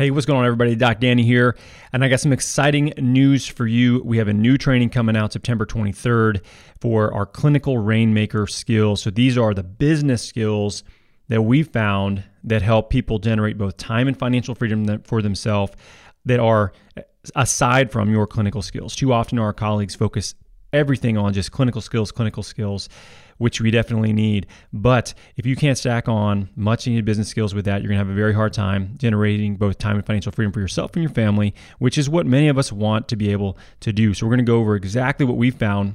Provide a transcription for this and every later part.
Hey, what's going on, everybody? Doc Danny here, and I got some exciting news for you. We have a new training coming out September 23rd for our clinical rainmaker skills. So, these are the business skills that we found that help people generate both time and financial freedom for themselves that are aside from your clinical skills. Too often, our colleagues focus everything on just clinical skills, clinical skills which we definitely need. But if you can't stack on much needed business skills with that, you're going to have a very hard time generating both time and financial freedom for yourself and your family, which is what many of us want to be able to do. So we're going to go over exactly what we found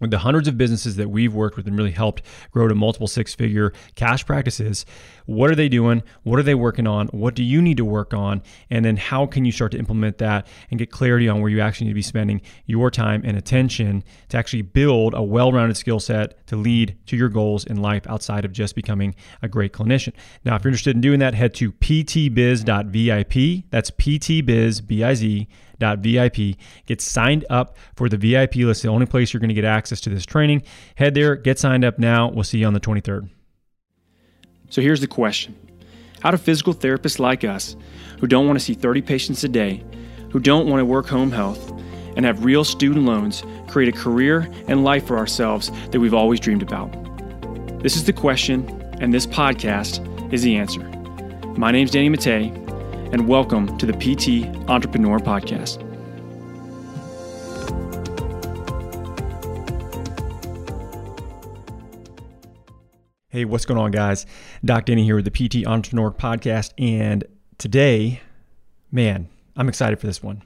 with the hundreds of businesses that we've worked with and really helped grow to multiple six figure cash practices, what are they doing? What are they working on? What do you need to work on? And then how can you start to implement that and get clarity on where you actually need to be spending your time and attention to actually build a well rounded skill set to lead to your goals in life outside of just becoming a great clinician? Now, if you're interested in doing that, head to ptbiz.vip. That's ptbiz, VIP. Get signed up for the VIP list, the only place you're going to get access to this training. Head there, get signed up now. We'll see you on the 23rd. So here's the question How do physical therapists like us, who don't want to see 30 patients a day, who don't want to work home health, and have real student loans, create a career and life for ourselves that we've always dreamed about? This is the question, and this podcast is the answer. My name's Danny Matta and welcome to the PT Entrepreneur Podcast. Hey, what's going on, guys? Doc Danny here with the PT Entrepreneur Podcast, and today, man, I'm excited for this one.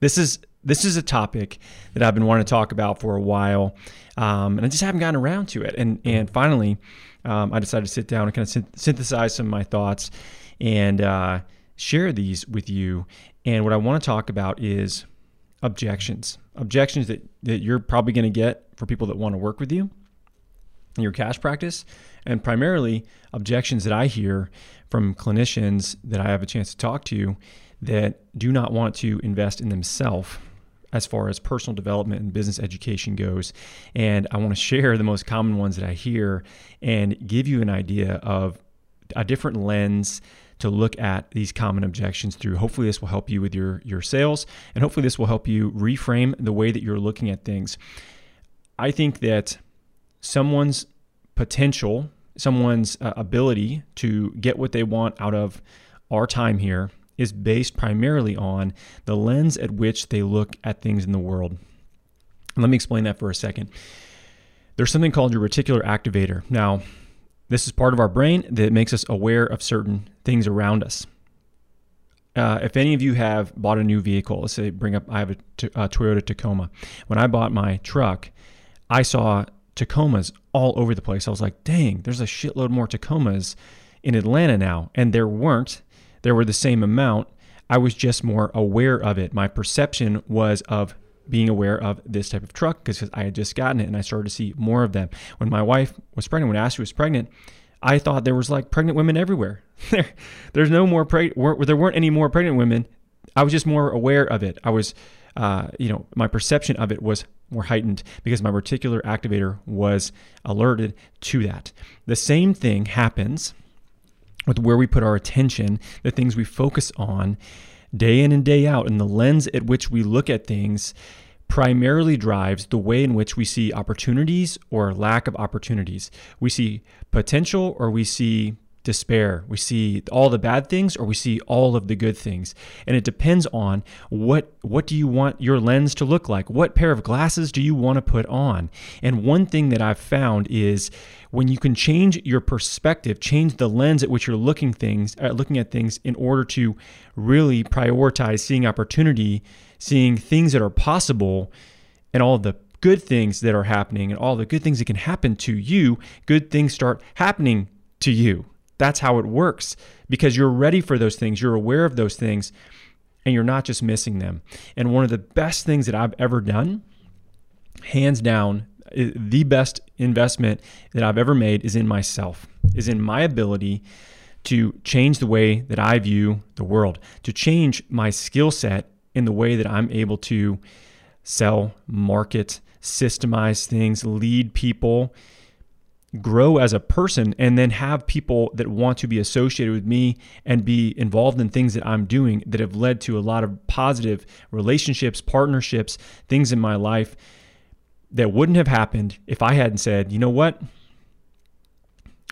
This is this is a topic that I've been wanting to talk about for a while, um, and I just haven't gotten around to it. And and finally, um, I decided to sit down and kind of synthesize some of my thoughts and uh, share these with you. And what I want to talk about is objections. Objections that, that you're probably going to get for people that want to work with you your cash practice, and primarily objections that I hear from clinicians that I have a chance to talk to that do not want to invest in themselves as far as personal development and business education goes. And I want to share the most common ones that I hear and give you an idea of a different lens to look at these common objections through. Hopefully, this will help you with your, your sales, and hopefully, this will help you reframe the way that you're looking at things. I think that someone's potential, someone's uh, ability to get what they want out of our time here is based primarily on the lens at which they look at things in the world. Let me explain that for a second. There's something called your reticular activator. Now, this is part of our brain that makes us aware of certain things around us. Uh, if any of you have bought a new vehicle, let's say bring up, I have a, a Toyota Tacoma. When I bought my truck, I saw Tacomas all over the place. I was like, dang, there's a shitload more Tacomas in Atlanta now. And there weren't. There were the same amount. I was just more aware of it. My perception was of being aware of this type of truck because I had just gotten it and I started to see more of them. When my wife was pregnant, when Ashley was pregnant, I thought there was like pregnant women everywhere. there, there's no more pregnant. There weren't any more pregnant women. I was just more aware of it. I was, uh, you know, my perception of it was more heightened because my reticular activator was alerted to that. The same thing happens with where we put our attention, the things we focus on day in and day out, and the lens at which we look at things primarily drives the way in which we see opportunities or lack of opportunities. We see potential or we see despair. We see all the bad things or we see all of the good things. And it depends on what what do you want your lens to look like? What pair of glasses do you want to put on? And one thing that I've found is when you can change your perspective, change the lens at which you're looking things uh, looking at things in order to really prioritize seeing opportunity, seeing things that are possible and all the good things that are happening and all the good things that can happen to you, good things start happening to you. That's how it works because you're ready for those things, you're aware of those things, and you're not just missing them. And one of the best things that I've ever done, hands down, the best investment that I've ever made is in myself, is in my ability to change the way that I view the world, to change my skill set in the way that I'm able to sell, market, systemize things, lead people, grow as a person and then have people that want to be associated with me and be involved in things that I'm doing that have led to a lot of positive relationships, partnerships, things in my life that wouldn't have happened if I hadn't said, you know what?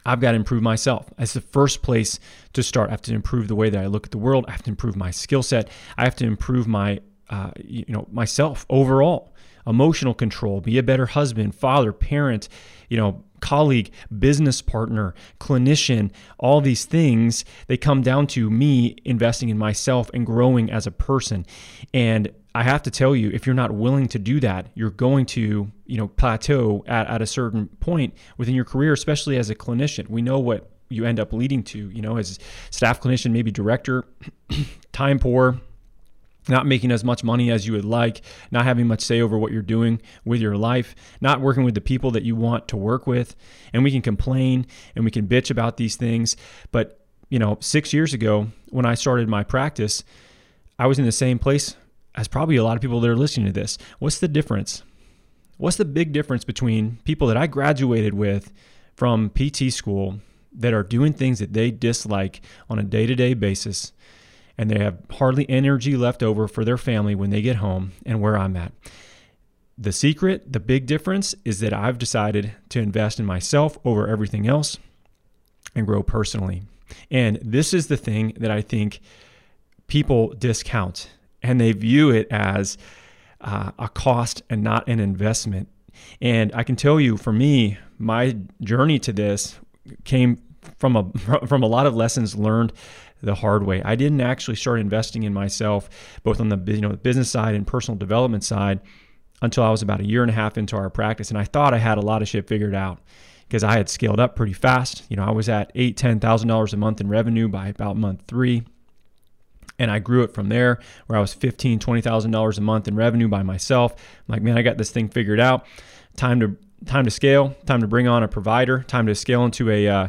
I've got to improve myself. That's the first place to start. I have to improve the way that I look at the world. I have to improve my skill set. I have to improve my, uh, you know, myself overall. Emotional control. Be a better husband, father, parent. You know, colleague, business partner, clinician. All these things they come down to me investing in myself and growing as a person. And I have to tell you, if you're not willing to do that, you're going to, you know, plateau at, at a certain point within your career, especially as a clinician. We know what you end up leading to, you know, as staff clinician, maybe director, time poor, not making as much money as you would like, not having much say over what you're doing with your life, not working with the people that you want to work with. And we can complain and we can bitch about these things. But, you know, six years ago, when I started my practice, I was in the same place as probably a lot of people that are listening to this, what's the difference? What's the big difference between people that I graduated with from PT school that are doing things that they dislike on a day to day basis and they have hardly energy left over for their family when they get home and where I'm at? The secret, the big difference is that I've decided to invest in myself over everything else and grow personally. And this is the thing that I think people discount and they view it as uh, a cost and not an investment. And I can tell you, for me, my journey to this came from a from a lot of lessons learned the hard way. I didn't actually start investing in myself, both on the you know business side and personal development side, until I was about a year and a half into our practice, and I thought I had a lot of shit figured out because I had scaled up pretty fast. You know, I was at eight, ten thousand dollars a month in revenue by about month three and I grew it from there where I was fifteen, twenty thousand dollars a month in revenue by myself. I'm like, man, I got this thing figured out. Time to time to scale. Time to bring on a provider. Time to scale into a uh,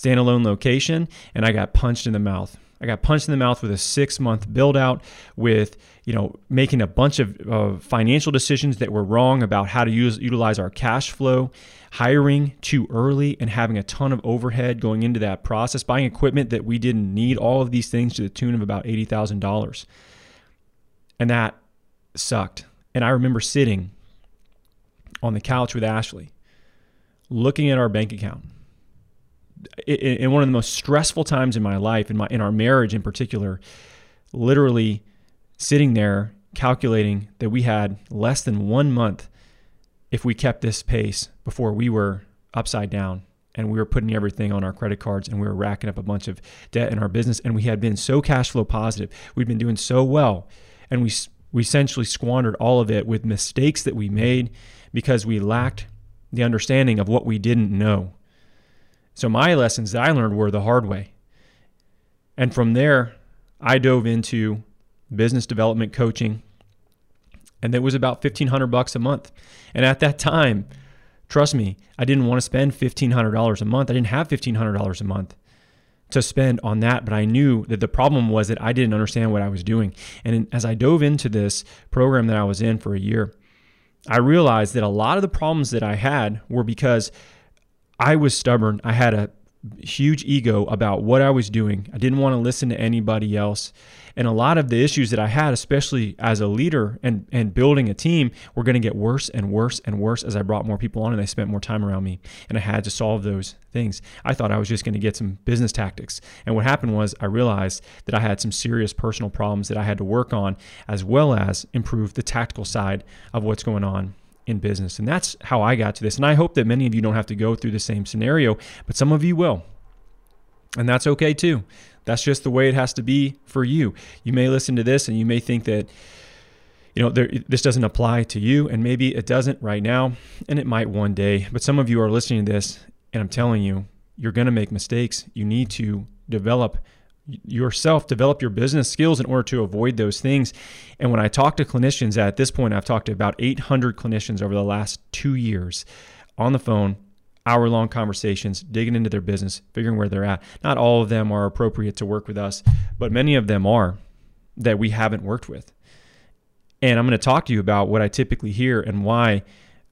standalone location. And I got punched in the mouth. I got punched in the mouth with a six month build out with, you know, making a bunch of uh, financial decisions that were wrong about how to use utilize our cash flow, hiring too early and having a ton of overhead going into that process, buying equipment that we didn't need, all of these things to the tune of about $80,000. And that sucked. And I remember sitting on the couch with Ashley, looking at our bank account in one of the most stressful times in my life, in my in our marriage in particular, literally sitting there calculating that we had less than one month if we kept this pace before we were upside down and we were putting everything on our credit cards and we were racking up a bunch of debt in our business and we had been so cash flow positive we'd been doing so well and we we essentially squandered all of it with mistakes that we made because we lacked the understanding of what we didn't know so my lessons that I learned were the hard way. And from there, I dove into business development coaching. And it was about 1500 bucks a month. And at that time, trust me, I didn't want to spend $1500 a month. I didn't have $1500 a month to spend on that, but I knew that the problem was that I didn't understand what I was doing. And as I dove into this program that I was in for a year, I realized that a lot of the problems that I had were because I was stubborn. I had a huge ego about what I was doing. I didn't want to listen to anybody else. And a lot of the issues that I had, especially as a leader and, and building a team, were going to get worse and worse and worse as I brought more people on and they spent more time around me. And I had to solve those things. I thought I was just going to get some business tactics. And what happened was I realized that I had some serious personal problems that I had to work on, as well as improve the tactical side of what's going on in business. And that's how I got to this. And I hope that many of you don't have to go through the same scenario, but some of you will. And that's okay too. That's just the way it has to be for you. You may listen to this and you may think that you know, there, this doesn't apply to you, and maybe it doesn't right now, and it might one day. But some of you are listening to this, and I'm telling you, you're going to make mistakes. You need to develop yourself, develop your business skills in order to avoid those things. And when I talk to clinicians at this point, I've talked to about 800 clinicians over the last two years on the phone, hour long conversations, digging into their business, figuring where they're at. Not all of them are appropriate to work with us, but many of them are that we haven't worked with. And I'm going to talk to you about what I typically hear and why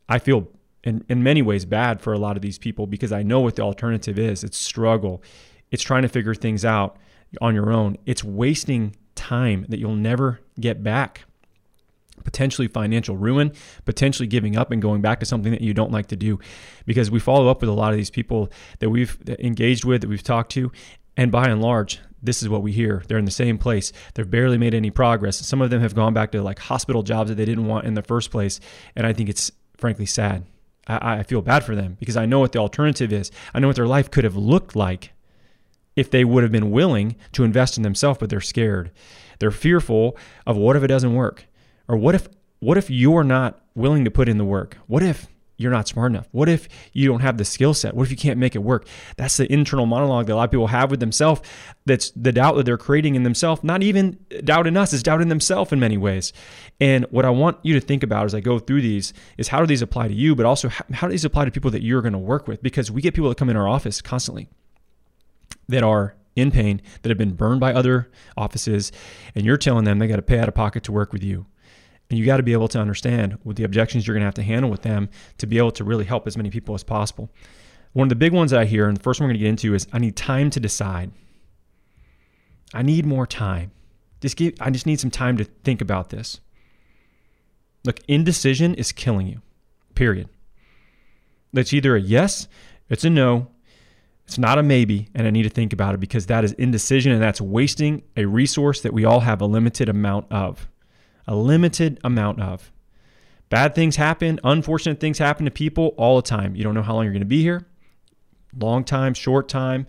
I feel in, in many ways bad for a lot of these people because I know what the alternative is. It's struggle. It's trying to figure things out on your own. It's wasting time that you'll never get back. Potentially financial ruin, potentially giving up and going back to something that you don't like to do. Because we follow up with a lot of these people that we've engaged with, that we've talked to, and by and large, this is what we hear. They're in the same place. They've barely made any progress. Some of them have gone back to like hospital jobs that they didn't want in the first place. And I think it's frankly sad. I, I feel bad for them because I know what the alternative is. I know what their life could have looked like if they would have been willing to invest in themselves, but they're scared. They're fearful of what if it doesn't work? Or what if what if you're not willing to put in the work? What if you're not smart enough? What if you don't have the skill set? What if you can't make it work? That's the internal monologue that a lot of people have with themselves. That's the doubt that they're creating in themselves. Not even doubt in us, it's doubt in themselves in many ways. And what I want you to think about as I go through these is how do these apply to you, but also how do these apply to people that you're going to work with? Because we get people that come in our office constantly that are in pain, that have been burned by other offices, and you're telling them they got to pay out of pocket to work with you. And you got to be able to understand what the objections you're going to have to handle with them to be able to really help as many people as possible. One of the big ones that I hear, and the first one we're going to get into is I need time to decide. I need more time. Just give, I just need some time to think about this. Look, indecision is killing you, period. It's either a yes, it's a no, it's not a maybe, and I need to think about it because that is indecision and that's wasting a resource that we all have a limited amount of a limited amount of. Bad things happen, unfortunate things happen to people all the time. You don't know how long you're going to be here long time, short time,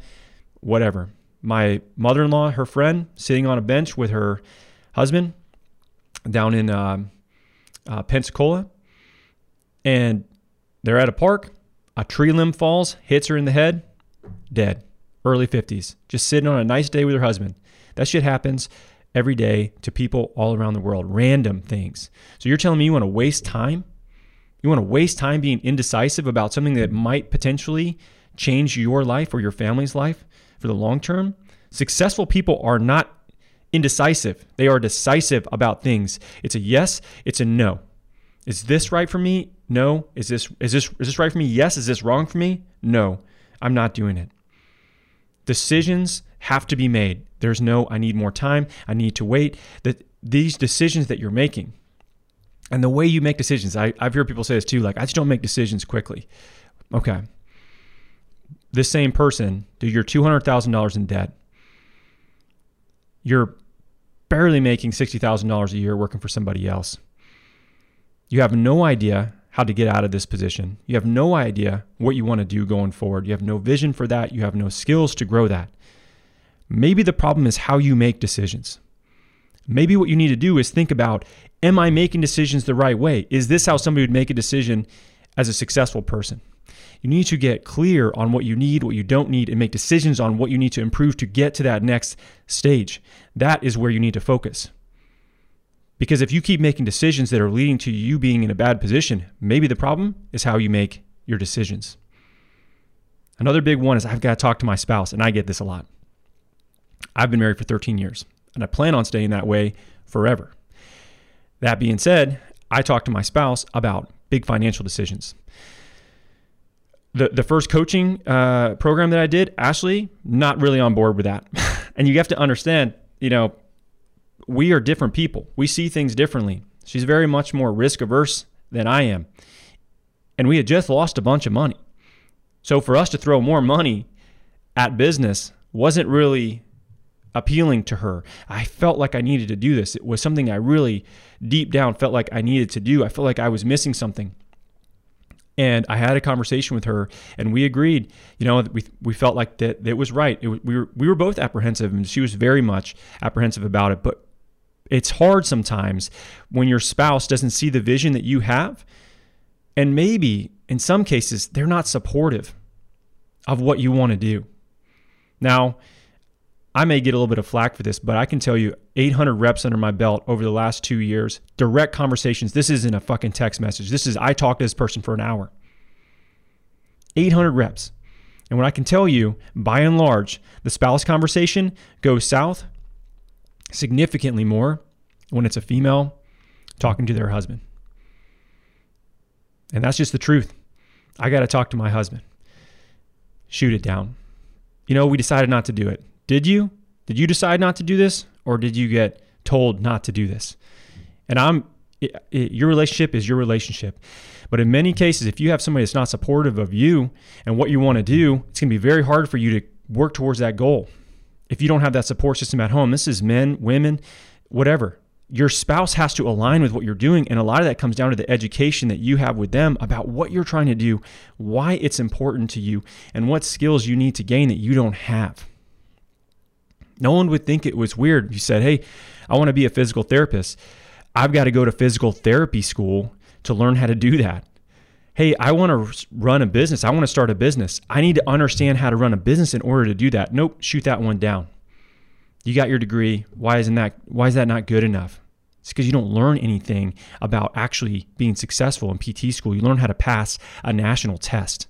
whatever. My mother in law, her friend, sitting on a bench with her husband down in uh, uh, Pensacola, and they're at a park. A tree limb falls, hits her in the head, dead. Early 50s, just sitting on a nice day with her husband. That shit happens every day to people all around the world, random things. So you're telling me you want to waste time? You want to waste time being indecisive about something that might potentially change your life or your family's life for the long term? Successful people are not indecisive. They are decisive about things. It's a yes, it's a no. Is this right for me? No. Is this is this is this right for me? Yes. Is this wrong for me? No. I'm not doing it. Decisions have to be made. There's no, I need more time, I need to wait. That these decisions that you're making and the way you make decisions, I, I've heard people say this too, like, I just don't make decisions quickly. Okay. This same person, dude, you're $200,000 in debt. You're barely making $60,000 a year working for somebody else. You have no idea how to get out of this position. You have no idea what you want to do going forward. You have no vision for that. You have no skills to grow that. Maybe the problem is how you make decisions. Maybe what you need to do is think about Am I making decisions the right way? Is this how somebody would make a decision as a successful person? You need to get clear on what you need, what you don't need, and make decisions on what you need to improve to get to that next stage. That is where you need to focus. Because if you keep making decisions that are leading to you being in a bad position, maybe the problem is how you make your decisions. Another big one is I've got to talk to my spouse, and I get this a lot. I've been married for 13 years and I plan on staying that way forever. That being said, I talk to my spouse about big financial decisions. The, the first coaching uh, program that I did, Ashley, not really on board with that. and you have to understand, you know, we are different people. We see things differently. She's very much more risk averse than I am. And we had just lost a bunch of money. So for us to throw more money at business wasn't really appealing to her. I felt like I needed to do this. It was something I really deep down felt like I needed to do. I felt like I was missing something. And I had a conversation with her, and we agreed. You know, we we felt like that, it was right. It, we were we were both apprehensive, and she was very much apprehensive about it. But it's hard sometimes when your spouse doesn't see the vision that you have, and maybe in some cases they're not supportive of what you want to do. Now, I may get a little bit of flack for this, but I can tell you 800 reps under my belt over the last two years, direct conversations. This isn't a fucking text message. This is, I talked to this person for an hour. 800 reps. And what I can tell you, by and large, the spouse conversation goes south significantly more when it's a female talking to their husband. And that's just the truth. I got to talk to my husband. Shoot it down. You know, we decided not to do it. Did you? Did you decide not to do this or did you get told not to do this? And I'm it, it, your relationship is your relationship. But in many cases, if you have somebody that's not supportive of you and what you want to do, it's going to be very hard for you to work towards that goal. If you don't have that support system at home, this is men, women, whatever your spouse has to align with what you're doing. And a lot of that comes down to the education that you have with them about what you're trying to do, why it's important to you, and what skills you need to gain that you don't have. No one would think it was weird you said, Hey, I want to be a physical therapist. I've got to go to physical therapy school to learn how to do that. Hey, I want to run a business. I want to start a business. I need to understand how to run a business in order to do that. Nope, shoot that one down. You got your degree. Why isn't that why is that not good enough? It's because you don't learn anything about actually being successful in PT school. You learn how to pass a national test.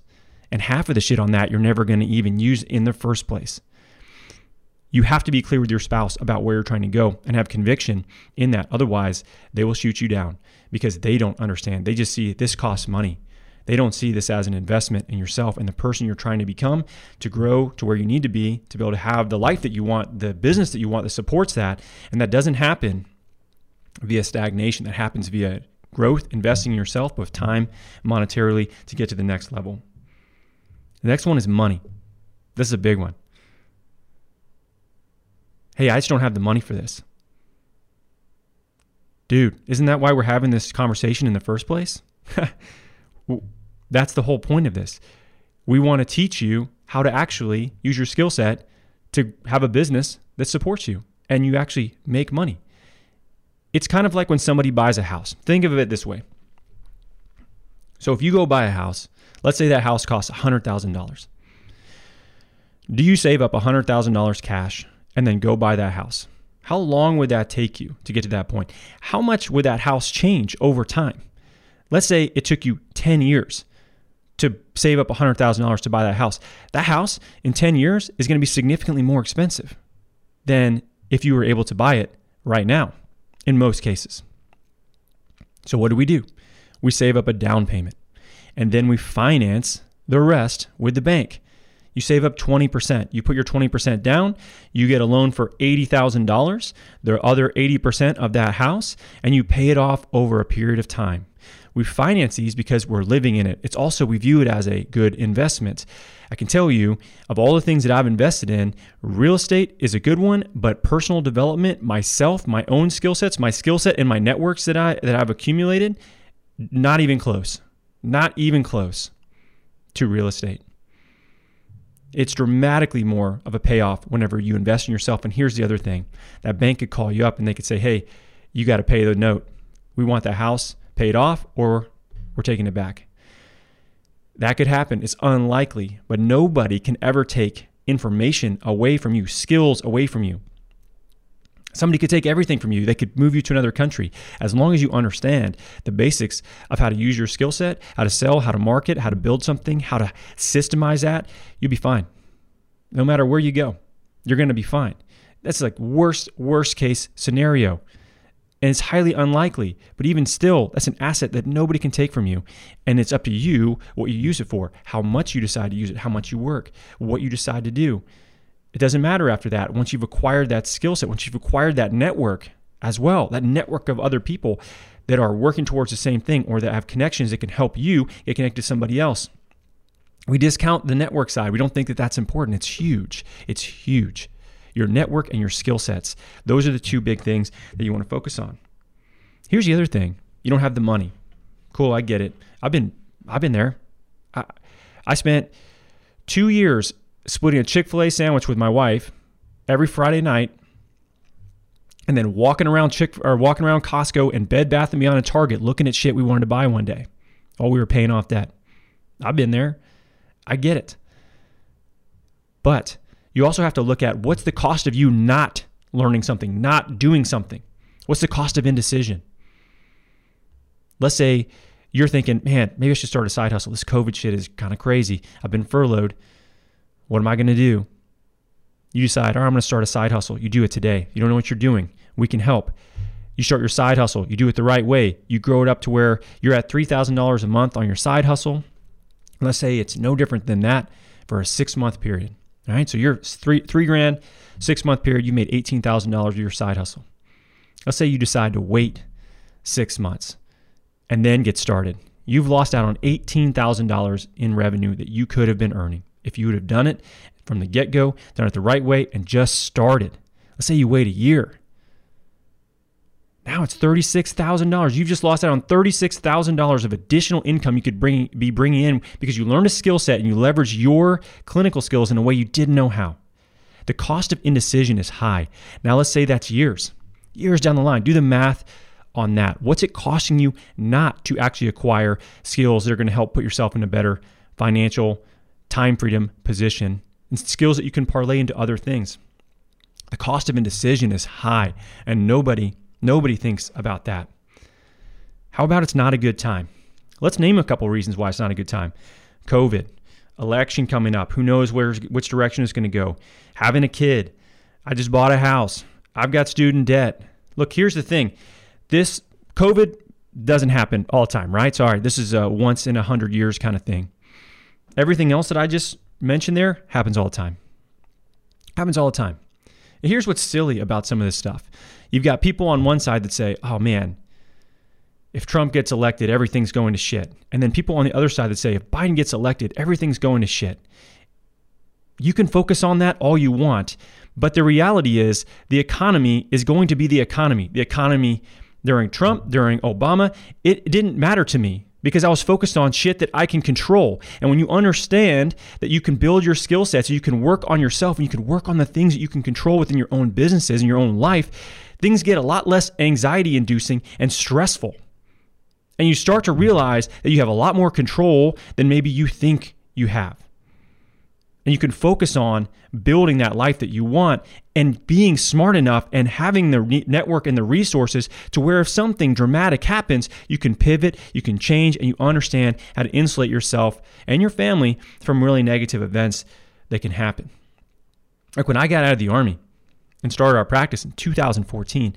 And half of the shit on that you're never going to even use in the first place. You have to be clear with your spouse about where you're trying to go and have conviction in that. Otherwise, they will shoot you down because they don't understand. They just see this costs money. They don't see this as an investment in yourself and the person you're trying to become to grow to where you need to be to be able to have the life that you want, the business that you want that supports that. And that doesn't happen via stagnation, that happens via growth, investing in yourself both time, monetarily to get to the next level. The next one is money. This is a big one. Hey, I just don't have the money for this. Dude, isn't that why we're having this conversation in the first place? That's the whole point of this. We want to teach you how to actually use your skill set to have a business that supports you and you actually make money. It's kind of like when somebody buys a house. Think of it this way. So if you go buy a house, let's say that house costs $100,000. Do you save up $100,000 cash and then go buy that house? How long would that take you to get to that point? How much would that house change over time? Let's say it took you 10 years to save up $100,000 to buy that house. That house in 10 years is going to be significantly more expensive than if you were able to buy it right now in most cases. So, what do we do? We save up a down payment and then we finance the rest with the bank. You save up 20%. You put your 20% down, you get a loan for $80,000, the other 80% of that house, and you pay it off over a period of time. We finance these because we're living in it. It's also, we view it as a good investment. I can tell you, of all the things that I've invested in, real estate is a good one, but personal development, myself, my own skill sets, my skill set and my networks that I that I've accumulated, not even close. Not even close to real estate. It's dramatically more of a payoff whenever you invest in yourself. And here's the other thing that bank could call you up and they could say, hey, you got to pay the note. We want the house paid off or we're taking it back. That could happen. It's unlikely, but nobody can ever take information away from you, skills away from you. Somebody could take everything from you. They could move you to another country. As long as you understand the basics of how to use your skill set, how to sell, how to market, how to build something, how to systemize that, you'll be fine. No matter where you go, you're going to be fine. That's like worst worst case scenario. And it's highly unlikely, but even still, that's an asset that nobody can take from you. And it's up to you what you use it for, how much you decide to use it, how much you work, what you decide to do. It doesn't matter after that. Once you've acquired that skill set, once you've acquired that network as well, that network of other people that are working towards the same thing or that have connections that can help you get connected to somebody else. We discount the network side. We don't think that that's important. It's huge. It's huge your network and your skill sets. Those are the two big things that you want to focus on. Here's the other thing. You don't have the money. Cool, I get it. I've been I've been there. I, I spent 2 years splitting a Chick-fil-A sandwich with my wife every Friday night and then walking around Chick or walking around Costco and Bed Bath and Beyond and Target looking at shit we wanted to buy one day while we were paying off debt. I've been there. I get it. But you also have to look at what's the cost of you not learning something, not doing something. What's the cost of indecision? Let's say you're thinking, man, maybe I should start a side hustle. This COVID shit is kind of crazy. I've been furloughed. What am I going to do? You decide, all right, I'm going to start a side hustle. You do it today. You don't know what you're doing. We can help. You start your side hustle. You do it the right way. You grow it up to where you're at $3,000 a month on your side hustle Let's say it's no different than that for a six month period. All right. So you're three, three grand, six month period, you made $18,000 of your side hustle. Let's say you decide to wait six months and then get started. You've lost out on $18,000 in revenue that you could have been earning if you would have done it from the get go, done it the right way, and just started. Let's say you wait a year. Now it's $36,000. You've just lost out on $36,000 of additional income you could bring, be bringing in because you learned a skill set and you leverage your clinical skills in a way you didn't know how. The cost of indecision is high. Now let's say that's years, years down the line. Do the math on that. What's it costing you not to actually acquire skills that are going to help put yourself in a better financial, time freedom position and skills that you can parlay into other things? The cost of indecision is high, and nobody nobody thinks about that. How about it's not a good time? Let's name a couple reasons why it's not a good time. COVID, election coming up, who knows where which direction it's going to go. Having a kid, I just bought a house. I've got student debt. Look, here's the thing. This COVID doesn't happen all the time, right? Sorry, this is a once in a hundred years kind of thing. Everything else that I just mentioned there happens all the time. Happens all the time. And here's what's silly about some of this stuff. You've got people on one side that say, oh man, if Trump gets elected, everything's going to shit. And then people on the other side that say, if Biden gets elected, everything's going to shit. You can focus on that all you want, but the reality is the economy is going to be the economy. The economy during Trump, during Obama, it didn't matter to me because I was focused on shit that I can control. And when you understand that you can build your skill sets, you can work on yourself, and you can work on the things that you can control within your own businesses and your own life, things get a lot less anxiety inducing and stressful. And you start to realize that you have a lot more control than maybe you think you have. And you can focus on building that life that you want and being smart enough and having the network and the resources to where if something dramatic happens, you can pivot, you can change, and you understand how to insulate yourself and your family from really negative events that can happen. Like when I got out of the Army and started our practice in 2014,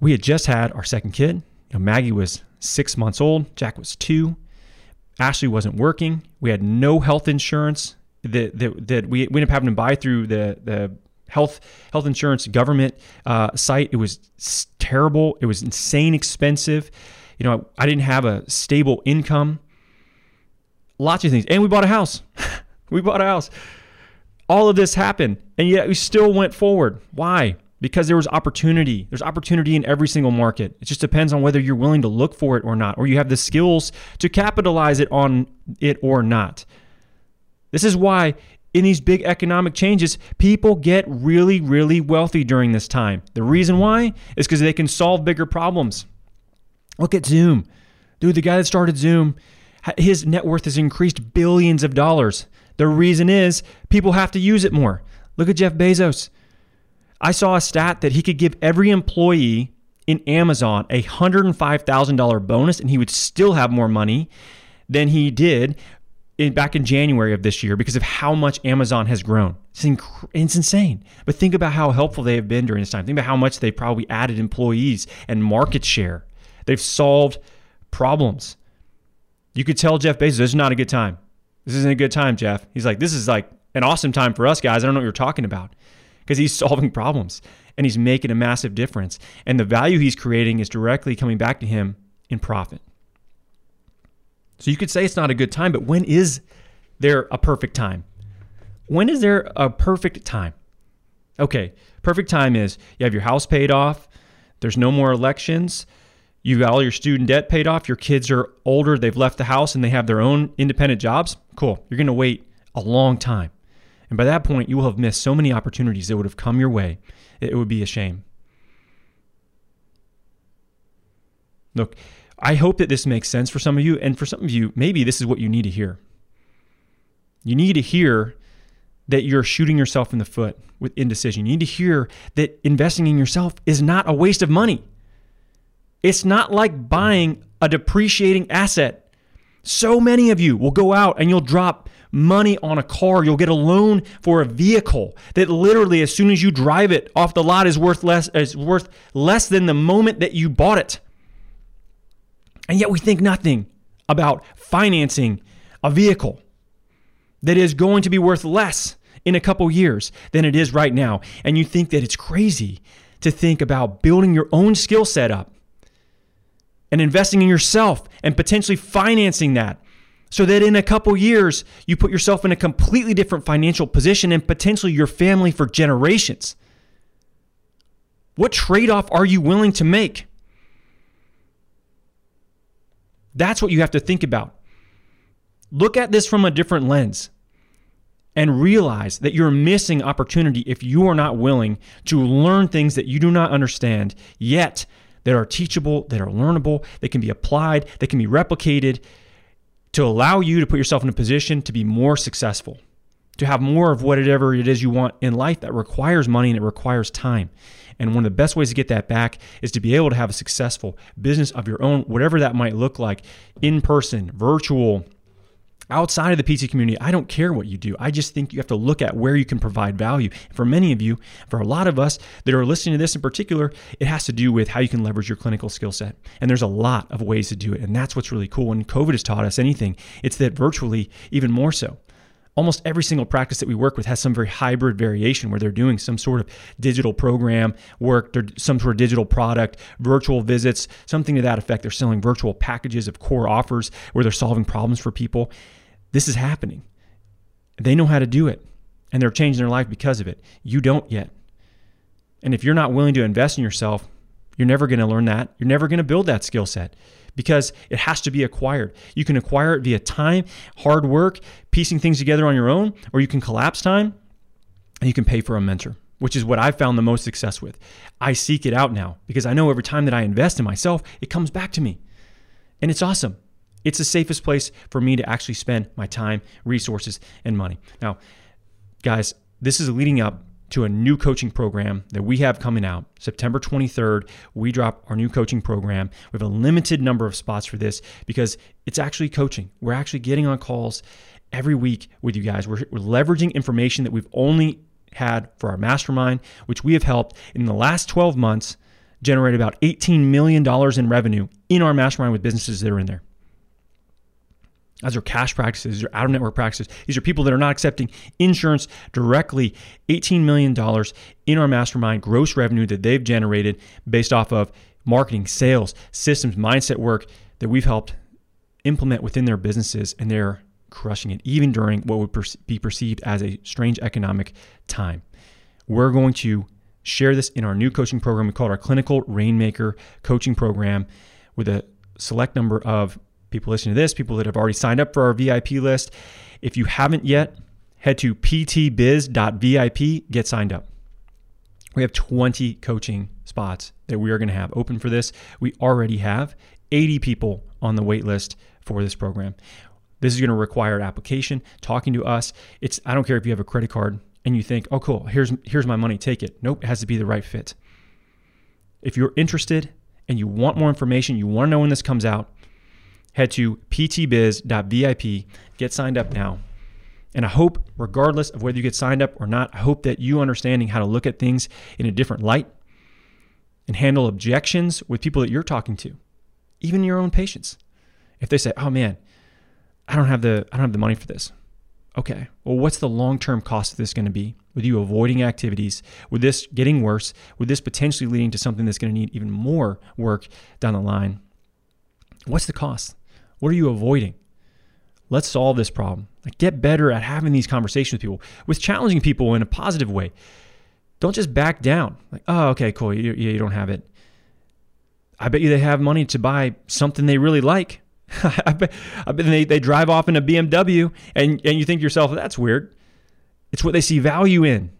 we had just had our second kid. You know, Maggie was six months old, Jack was two. Ashley wasn't working. We had no health insurance that that, that we, we ended up having to buy through the the health health insurance government uh, site. It was terrible. It was insane expensive. You know, I, I didn't have a stable income. Lots of things, and we bought a house. we bought a house. All of this happened, and yet we still went forward. Why? Because there was opportunity. There's opportunity in every single market. It just depends on whether you're willing to look for it or not, or you have the skills to capitalize it on it or not. This is why in these big economic changes, people get really, really wealthy during this time. The reason why is because they can solve bigger problems. Look at Zoom. Dude, the guy that started Zoom, his net worth has increased billions of dollars. The reason is people have to use it more. Look at Jeff Bezos. I saw a stat that he could give every employee in Amazon a $105,000 bonus and he would still have more money than he did in, back in January of this year because of how much Amazon has grown. It's, inc- it's insane. But think about how helpful they have been during this time. Think about how much they probably added employees and market share. They've solved problems. You could tell Jeff Bezos, this is not a good time. This isn't a good time, Jeff. He's like, this is like an awesome time for us guys. I don't know what you're talking about because he's solving problems and he's making a massive difference. And the value he's creating is directly coming back to him in profit. So you could say it's not a good time, but when is there a perfect time? When is there a perfect time? Okay, perfect time is you have your house paid off, there's no more elections, you've got all your student debt paid off, your kids are older, they've left the house and they have their own independent jobs. Cool. You're going to wait a long time. And by that point, you will have missed so many opportunities that would have come your way. It would be a shame. Look, I hope that this makes sense for some of you. And for some of you, maybe this is what you need to hear. You need to hear that you're shooting yourself in the foot with indecision. You need to hear that investing in yourself is not a waste of money. It's not like buying a depreciating asset. So many of you will go out and you'll drop money on a car. You'll get a loan for a vehicle that literally, as soon as you drive it off the lot, is worth less is worth less than the moment that you bought it. And yet we think nothing about financing a vehicle that is going to be worth less in a couple years than it is right now. And you think that it's crazy to think about building your own skill set up and investing in yourself and potentially financing that so that in a couple years you put yourself in a completely different financial position and potentially your family for generations. What trade off are you willing to make? That's what you have to think about. Look at this from a different lens and realize that you're missing opportunity if you are not willing to learn things that you do not understand yet that are teachable, that are learnable, that can be applied, that can be replicated to allow you to put yourself in a position to be more successful, to have more of whatever it is you want in life that requires money and it requires time. And one of the best ways to get that back is to be able to have a successful business of your own, whatever that might look like, in person, virtual, outside of the PT community, I don't care what you do. I just think you have to look at where you can provide value. For many of you, for a lot of us that are listening to this in particular, it has to do with how you can leverage your clinical skill set. And there's a lot of ways to do it. And that's what's really cool. And COVID has taught us anything, it's that virtually even more so. Almost every single practice that we work with has some very hybrid variation where they're doing some sort of digital program work, or some sort of digital product, virtual visits, something to that effect. They're selling virtual packages of core offers where they're solving problems for people. This is happening. They know how to do it and they're changing their life because of it. You don't yet. And if you're not willing to invest in yourself, you're never going to learn that. You're never going to build that skill set because it has to be acquired. You can acquire it via time, hard work, piecing things together on your own, or you can collapse time and you can pay for a mentor, which is what I've found the most success with. I seek it out now because I know every time that I invest in myself, it comes back to me. And it's awesome. It's the safest place for me to actually spend my time, resources, and money. Now, guys, this is leading up to a new coaching program that we have coming out. September 23rd, we drop our new coaching program. We have a limited number of spots for this because it's actually coaching. We're actually getting on calls every week with you guys. We're, we're leveraging information that we've only had for our mastermind, which we have helped in the last 12 months generate about $18 million in revenue in our mastermind with businesses that are in there. These are cash practices, are out of network practices. These are people that are not accepting insurance directly. $18 million in our mastermind gross revenue that they've generated based off of marketing, sales, systems, mindset work that we've helped implement within their businesses. And they're crushing it, even during what would be perceived as a strange economic time. We're going to share this in our new coaching program. We call it our Clinical Rainmaker Coaching Program with a select number of people listening to this, people that have already signed up for our VIP list. If you haven't yet, head to ptbiz.vip, get signed up. We have 20 coaching spots that we are going to have open for this. We already have 80 people on the wait list for this program. This is going to require an application, talking to us. It's I don't care if you have a credit card and you think, "Oh cool, here's here's my money, take it." Nope, it has to be the right fit. If you're interested and you want more information, you want to know when this comes out, head to ptbiz.vip, get signed up now. And I hope, regardless of whether you get signed up or not, I hope that you understanding how to look at things in a different light and handle objections with people that you're talking to, even your own patients. If they say, "Oh man, I don't have the I don't have the money for this." Okay. Well, what's the long-term cost of this going to be? With you avoiding activities, with this getting worse, with this potentially leading to something that's going to need even more work down the line. What's the cost? What are you avoiding? Let's solve this problem. Like get better at having these conversations with people, with challenging people in a positive way. Don't just back down. Like, oh, okay, cool. You, you don't have it. I bet you they have money to buy something they really like. I bet, I bet they, they drive off in a BMW and, and you think to yourself, that's weird. It's what they see value in.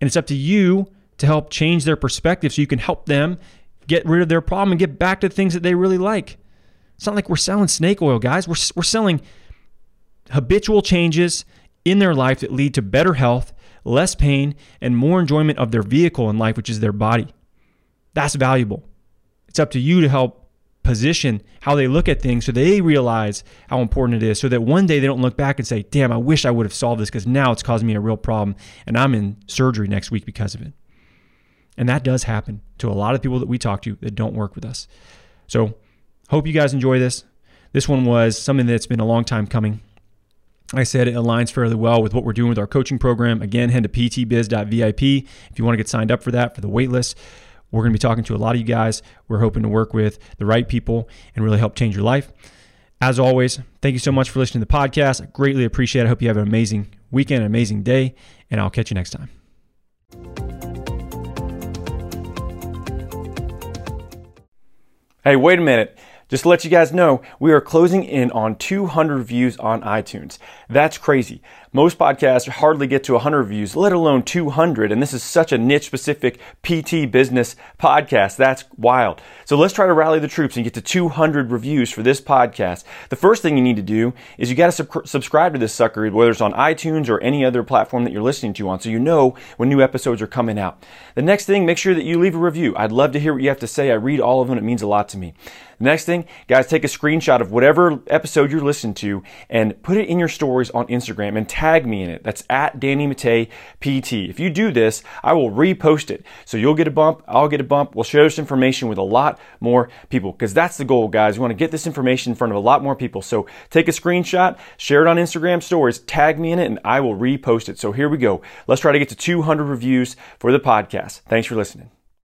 And it's up to you to help change their perspective so you can help them get rid of their problem and get back to things that they really like. It's not like we're selling snake oil, guys. We're, we're selling habitual changes in their life that lead to better health, less pain, and more enjoyment of their vehicle in life, which is their body. That's valuable. It's up to you to help position how they look at things so they realize how important it is so that one day they don't look back and say, damn, I wish I would have solved this because now it's causing me a real problem and I'm in surgery next week because of it. And that does happen to a lot of people that we talk to that don't work with us. So Hope you guys enjoy this. This one was something that's been a long time coming. I said it aligns fairly well with what we're doing with our coaching program. Again, head to ptbiz.vip if you want to get signed up for that for the waitlist. We're going to be talking to a lot of you guys. We're hoping to work with the right people and really help change your life. As always, thank you so much for listening to the podcast. I greatly appreciate it. I hope you have an amazing weekend, an amazing day, and I'll catch you next time. Hey, wait a minute. Just to let you guys know, we are closing in on 200 reviews on iTunes. That's crazy. Most podcasts hardly get to 100 views, let alone 200. And this is such a niche specific PT business podcast. That's wild. So let's try to rally the troops and get to 200 reviews for this podcast. The first thing you need to do is you got to sub- subscribe to this sucker, whether it's on iTunes or any other platform that you're listening to on, so you know when new episodes are coming out. The next thing, make sure that you leave a review. I'd love to hear what you have to say. I read all of them. It means a lot to me. Next thing, guys, take a screenshot of whatever episode you're listening to and put it in your stories on Instagram and tag me in it. That's at Danny Matta PT. If you do this, I will repost it. So you'll get a bump, I'll get a bump. We'll share this information with a lot more people because that's the goal, guys. We want to get this information in front of a lot more people. So take a screenshot, share it on Instagram stories, tag me in it, and I will repost it. So here we go. Let's try to get to 200 reviews for the podcast. Thanks for listening.